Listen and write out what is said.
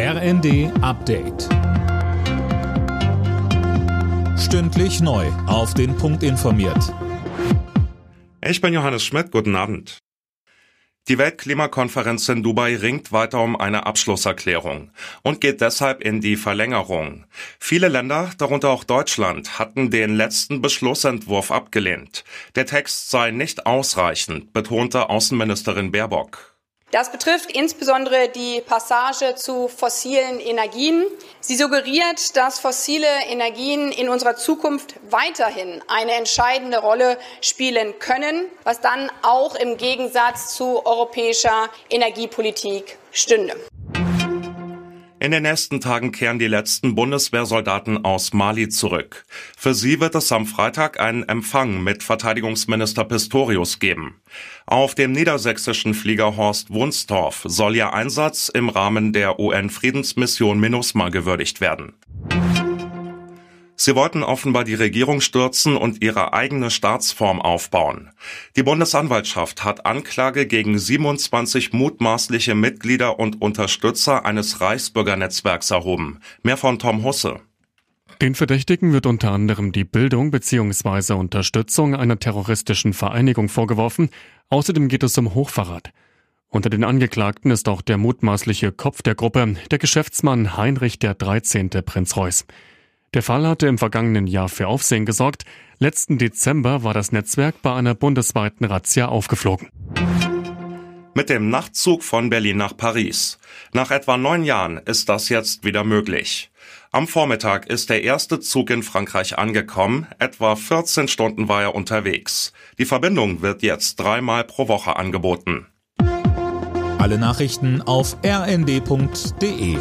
RND Update. Stündlich neu. Auf den Punkt informiert. Ich bin Johannes Schmidt. Guten Abend. Die Weltklimakonferenz in Dubai ringt weiter um eine Abschlusserklärung und geht deshalb in die Verlängerung. Viele Länder, darunter auch Deutschland, hatten den letzten Beschlussentwurf abgelehnt. Der Text sei nicht ausreichend, betonte Außenministerin Baerbock. Das betrifft insbesondere die Passage zu fossilen Energien. Sie suggeriert, dass fossile Energien in unserer Zukunft weiterhin eine entscheidende Rolle spielen können, was dann auch im Gegensatz zu europäischer Energiepolitik stünde. In den nächsten Tagen kehren die letzten Bundeswehrsoldaten aus Mali zurück. Für sie wird es am Freitag einen Empfang mit Verteidigungsminister Pistorius geben. Auf dem niedersächsischen Flieger Horst Wunstorf soll ihr Einsatz im Rahmen der UN-Friedensmission MINUSMA gewürdigt werden. Sie wollten offenbar die Regierung stürzen und ihre eigene Staatsform aufbauen. Die Bundesanwaltschaft hat Anklage gegen 27 mutmaßliche Mitglieder und Unterstützer eines Reichsbürgernetzwerks erhoben. Mehr von Tom Husse. Den Verdächtigen wird unter anderem die Bildung bzw. Unterstützung einer terroristischen Vereinigung vorgeworfen. Außerdem geht es um Hochverrat. Unter den Angeklagten ist auch der mutmaßliche Kopf der Gruppe, der Geschäftsmann Heinrich der 13. Prinz Reuß. Der Fall hatte im vergangenen Jahr für Aufsehen gesorgt. Letzten Dezember war das Netzwerk bei einer bundesweiten Razzia aufgeflogen. Mit dem Nachtzug von Berlin nach Paris. Nach etwa neun Jahren ist das jetzt wieder möglich. Am Vormittag ist der erste Zug in Frankreich angekommen. Etwa 14 Stunden war er unterwegs. Die Verbindung wird jetzt dreimal pro Woche angeboten. Alle Nachrichten auf rnd.de